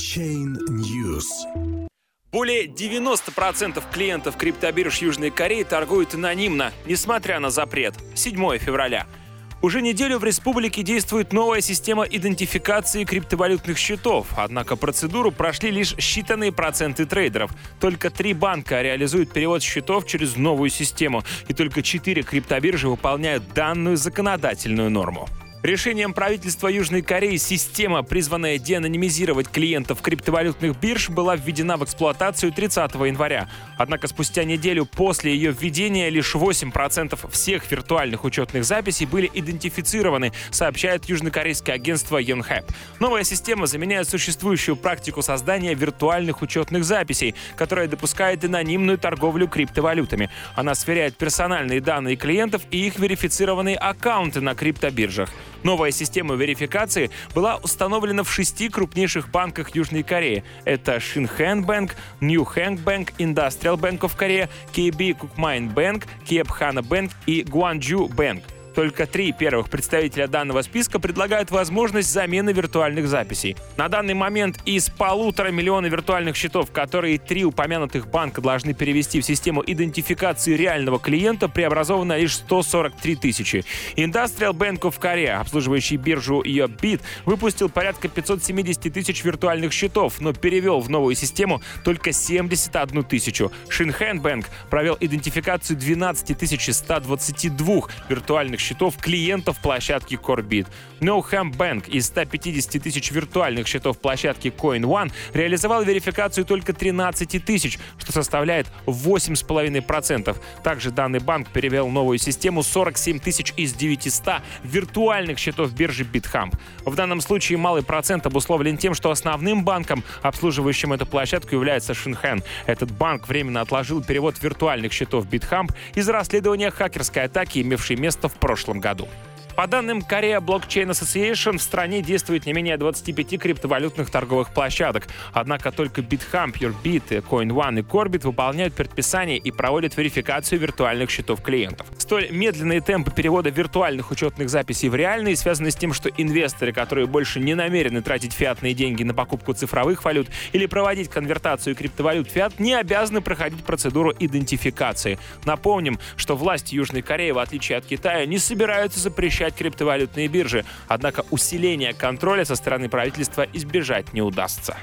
Blockchain News. Более 90% клиентов криптобирж Южной Кореи торгуют анонимно, несмотря на запрет. 7 февраля. Уже неделю в республике действует новая система идентификации криптовалютных счетов, однако процедуру прошли лишь считанные проценты трейдеров. Только три банка реализуют перевод счетов через новую систему, и только четыре криптобиржи выполняют данную законодательную норму. Решением правительства Южной Кореи система, призванная деанонимизировать клиентов криптовалютных бирж, была введена в эксплуатацию 30 января. Однако спустя неделю после ее введения лишь 8% всех виртуальных учетных записей были идентифицированы, сообщает южнокорейское агентство Yonhap. Новая система заменяет существующую практику создания виртуальных учетных записей, которая допускает анонимную торговлю криптовалютами. Она сверяет персональные данные клиентов и их верифицированные аккаунты на криптобиржах. Новая система верификации была установлена в шести крупнейших банках Южной Кореи. Это Shinhan Bank, New Hang Bank, Industrial Bank of Korea, KB Kukmine Bank, Kiep Hana Bank и Guangzhou Bank – только три первых представителя данного списка предлагают возможность замены виртуальных записей. На данный момент из полутора миллиона виртуальных счетов, которые три упомянутых банка должны перевести в систему идентификации реального клиента, преобразовано лишь 143 тысячи. Industrial Bank of Korea, обслуживающий биржу Yobit, выпустил порядка 570 тысяч виртуальных счетов, но перевел в новую систему только 71 тысячу. Shinhan Bank провел идентификацию 12 122 виртуальных счетов клиентов площадки Corbit. NoHam Bank из 150 тысяч виртуальных счетов площадки CoinOne реализовал верификацию только 13 тысяч, что составляет 8,5%. Также данный банк перевел новую систему 47 тысяч из 900 виртуальных счетов биржи BitHump. В данном случае малый процент обусловлен тем, что основным банком, обслуживающим эту площадку, является Shinhan. Этот банк временно отложил перевод виртуальных счетов BitHump из-за расследования хакерской атаки, имевшей место в прошлом году. По данным Korea Blockchain Association, в стране действует не менее 25 криптовалютных торговых площадок. Однако только BitHump, Yourbit, CoinOne и Corbit выполняют предписания и проводят верификацию виртуальных счетов клиентов. Столь медленные темпы перевода виртуальных учетных записей в реальные связаны с тем, что инвесторы, которые больше не намерены тратить фиатные деньги на покупку цифровых валют или проводить конвертацию криптовалют в фиат, не обязаны проходить процедуру идентификации. Напомним, что власти Южной Кореи, в отличие от Китая, не собираются запрещать запускать криптовалютные биржи. Однако усиления контроля со стороны правительства избежать не удастся.